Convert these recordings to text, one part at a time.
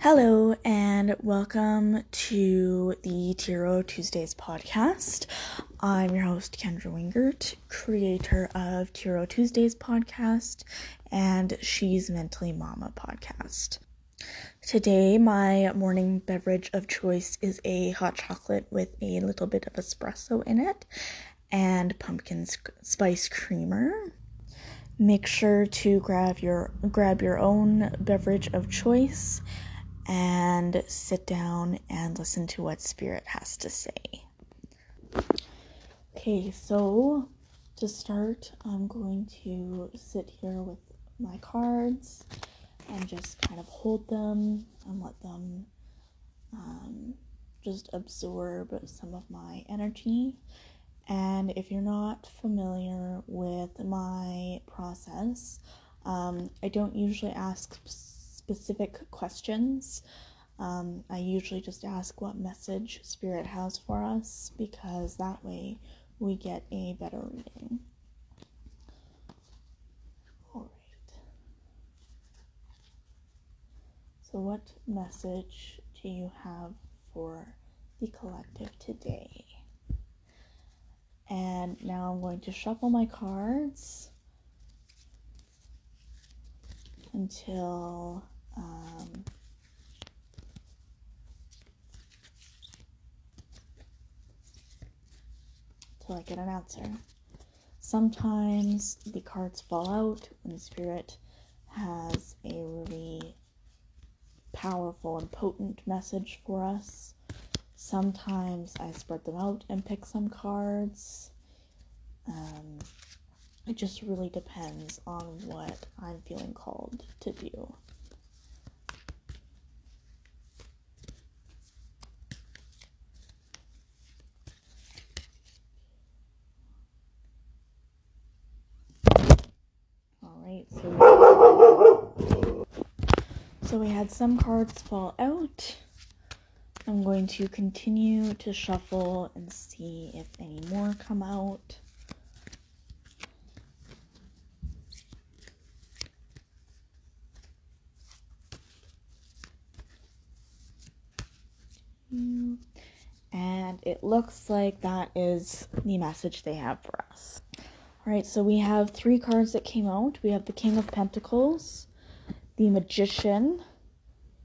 Hello, and welcome to the Tarot Tuesdays podcast. I'm your host, Kendra Wingert, creator of Tarot Tuesdays podcast and She's Mentally Mama podcast. Today, my morning beverage of choice is a hot chocolate with a little bit of espresso in it and pumpkin spice creamer. Make sure to grab your grab your own beverage of choice and sit down and listen to what spirit has to say. Okay, so to start, I'm going to sit here with my cards and just kind of hold them and let them um, just absorb some of my energy. And if you're not familiar with my process, um, I don't usually ask specific questions. Um, I usually just ask what message Spirit has for us because that way we get a better reading. Alright. So, what message do you have for the collective today? And now I'm going to shuffle my cards until um, till I get an answer. Sometimes the cards fall out when the spirit has a really powerful and potent message for us. Sometimes I spread them out and pick some cards. Um, it just really depends on what I'm feeling called to do. Alright, so, so we had some cards fall out. I'm going to continue to shuffle and see if any more come out. And it looks like that is the message they have for us. All right, so we have three cards that came out. We have the King of Pentacles, the Magician,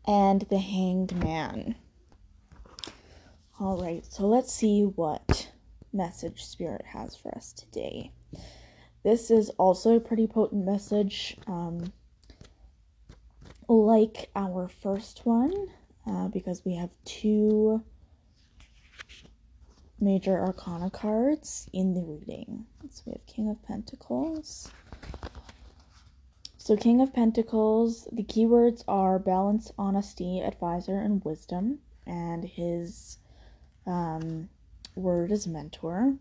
and the Hanged Man. All right, so let's see what message Spirit has for us today. This is also a pretty potent message, um, like our first one, uh, because we have two major arcana cards in the reading. So we have King of Pentacles. So, King of Pentacles, the keywords are balance, honesty, advisor, and wisdom. And his um, word is mentor.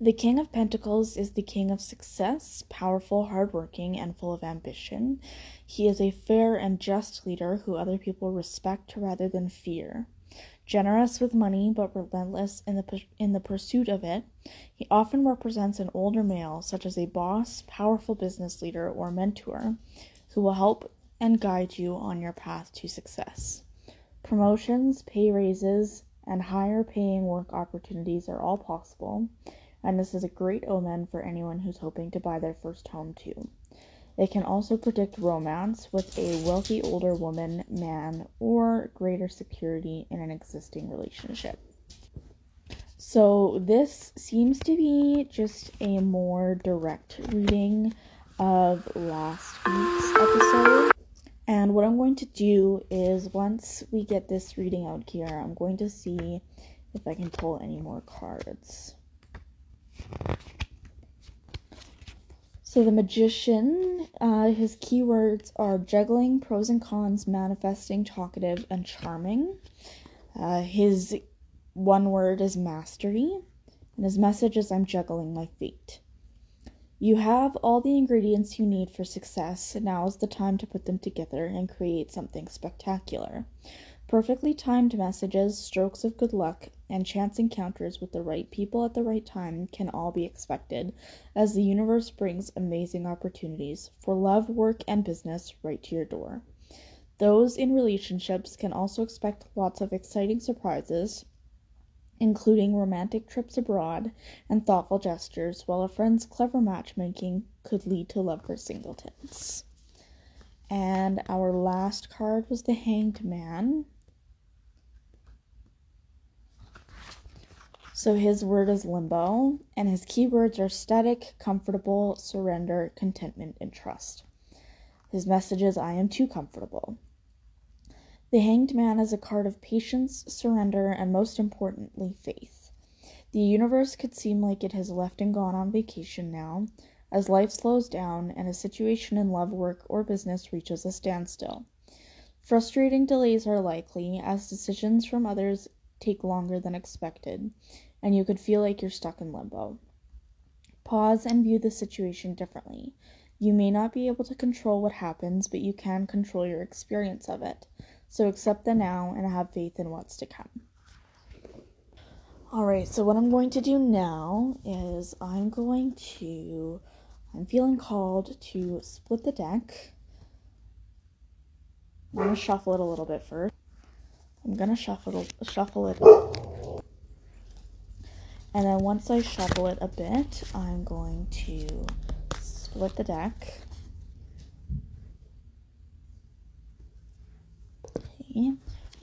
The King of Pentacles is the king of success, powerful, hardworking, and full of ambition. He is a fair and just leader who other people respect rather than fear. Generous with money but relentless in the in the pursuit of it, he often represents an older male, such as a boss, powerful business leader, or mentor, who will help and guide you on your path to success. Promotions, pay raises, and higher paying work opportunities are all possible, and this is a great omen for anyone who's hoping to buy their first home too. It can also predict romance with a wealthy older woman, man, or greater security in an existing relationship. So, this seems to be just a more direct reading of last week's episode. And what I'm going to do is once we get this reading out here, I'm going to see if I can pull any more cards. So the magician, uh, his keywords are juggling, pros and cons, manifesting, talkative, and charming. Uh, his one word is mastery, and his message is I'm juggling my fate. You have all the ingredients you need for success. Now is the time to put them together and create something spectacular. Perfectly timed messages, strokes of good luck, and chance encounters with the right people at the right time can all be expected, as the universe brings amazing opportunities for love, work, and business right to your door. Those in relationships can also expect lots of exciting surprises, including romantic trips abroad and thoughtful gestures, while a friend's clever matchmaking could lead to love for singletons. And our last card was the Hanged Man. So his word is limbo, and his keywords are static, comfortable, surrender, contentment, and trust. His message is I am too comfortable. The Hanged Man is a card of patience, surrender, and most importantly, faith. The universe could seem like it has left and gone on vacation now, as life slows down and a situation in love, work, or business reaches a standstill. Frustrating delays are likely, as decisions from others take longer than expected, and you could feel like you're stuck in limbo. Pause and view the situation differently. You may not be able to control what happens, but you can control your experience of it. So accept the now and have faith in what's to come. Alright, so what I'm going to do now is I'm going to I'm feeling called to split the deck. I'm gonna shuffle it a little bit first. I'm gonna shuffle shuffle it, and then once I shuffle it a bit, I'm going to split the deck. Okay,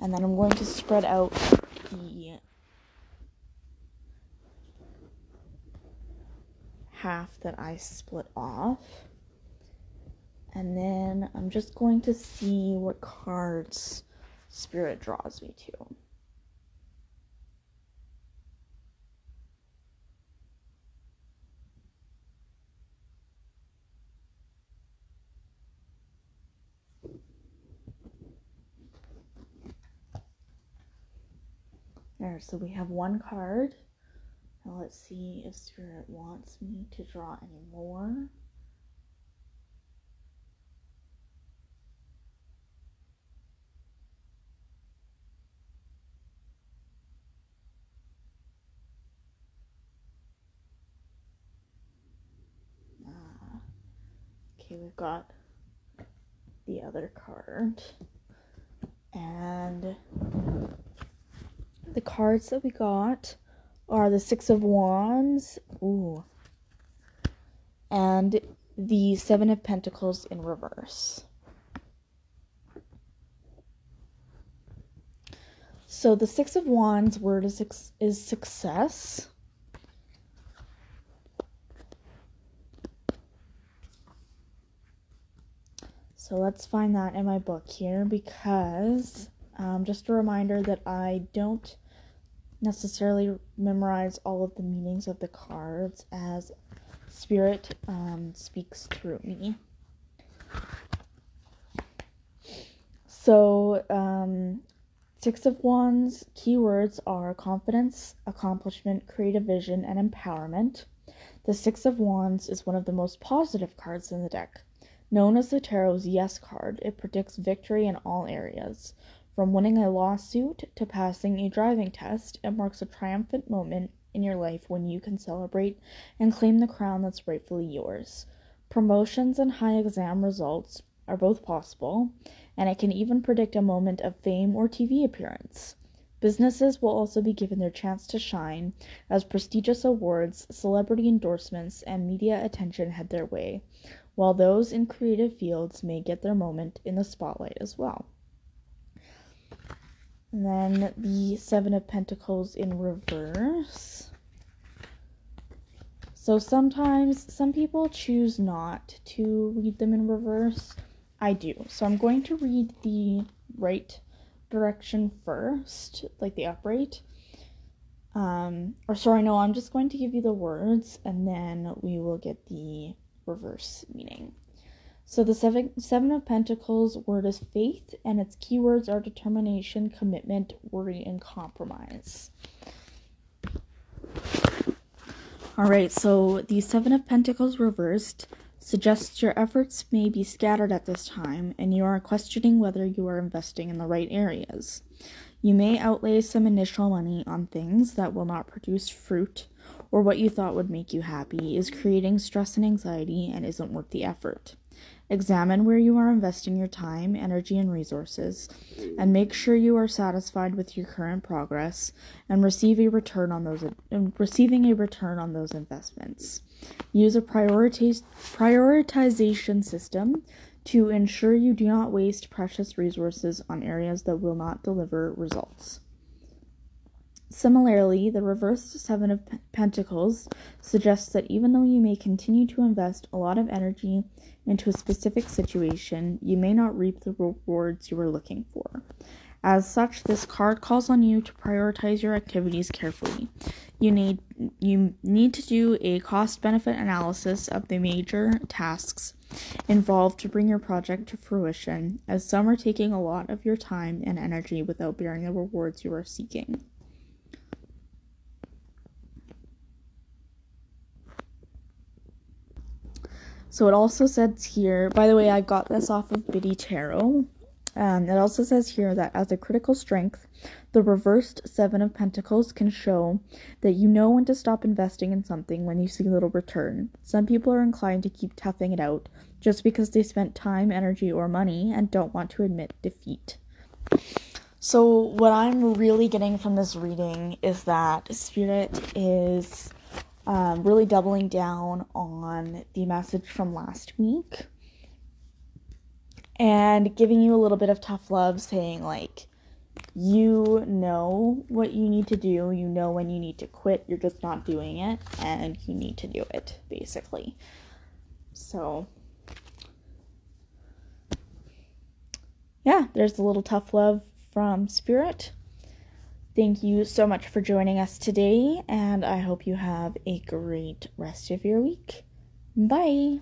and then I'm going to spread out the half that I split off. And then I'm just going to see what cards Spirit draws me to. There, so we have one card. Now let's see if Spirit wants me to draw any more. Ah, okay, we've got the other card. And the cards that we got are the Six of Wands. Ooh. And the Seven of Pentacles in reverse. So the Six of Wands word is, is success. So let's find that in my book here because um, just a reminder that I don't necessarily memorize all of the meanings of the cards as spirit um, speaks through me. So, um, Six of Wands keywords are confidence, accomplishment, creative vision, and empowerment. The Six of Wands is one of the most positive cards in the deck. Known as the Tarot's Yes card, it predicts victory in all areas. From winning a lawsuit to passing a driving test, it marks a triumphant moment in your life when you can celebrate and claim the crown that's rightfully yours. Promotions and high exam results are both possible, and it can even predict a moment of fame or TV appearance. Businesses will also be given their chance to shine as prestigious awards, celebrity endorsements, and media attention head their way, while those in creative fields may get their moment in the spotlight as well. And then the Seven of Pentacles in reverse. So sometimes some people choose not to read them in reverse. I do. So I'm going to read the right direction first, like the upright. Um, or sorry, no, I'm just going to give you the words and then we will get the reverse meaning. So the seven, seven of Pentacles word is faith, and its keywords are determination, commitment, worry, and compromise. All right, so the Seven of Pentacles reversed suggests your efforts may be scattered at this time, and you are questioning whether you are investing in the right areas. You may outlay some initial money on things that will not produce fruit, or what you thought would make you happy is creating stress and anxiety and isn't worth the effort. Examine where you are investing your time, energy, and resources, and make sure you are satisfied with your current progress and receive a return on those receiving a return on those investments. Use a prioritiz- prioritization system to ensure you do not waste precious resources on areas that will not deliver results. Similarly, the reversed Seven of Pentacles suggests that even though you may continue to invest a lot of energy into a specific situation, you may not reap the rewards you were looking for. As such, this card calls on you to prioritize your activities carefully. You need you need to do a cost-benefit analysis of the major tasks involved to bring your project to fruition, as some are taking a lot of your time and energy without bearing the rewards you are seeking. So it also says here, by the way, I got this off of Biddy Tarot. Um, it also says here that as a critical strength, the reversed Seven of Pentacles can show that you know when to stop investing in something when you see little return. Some people are inclined to keep toughing it out just because they spent time, energy, or money and don't want to admit defeat. So, what I'm really getting from this reading is that Spirit is um, really doubling down on the message from last week and giving you a little bit of tough love, saying, like, you know what you need to do, you know when you need to quit, you're just not doing it, and you need to do it, basically. So, yeah, there's a little tough love from Spirit. Thank you so much for joining us today, and I hope you have a great rest of your week. Bye.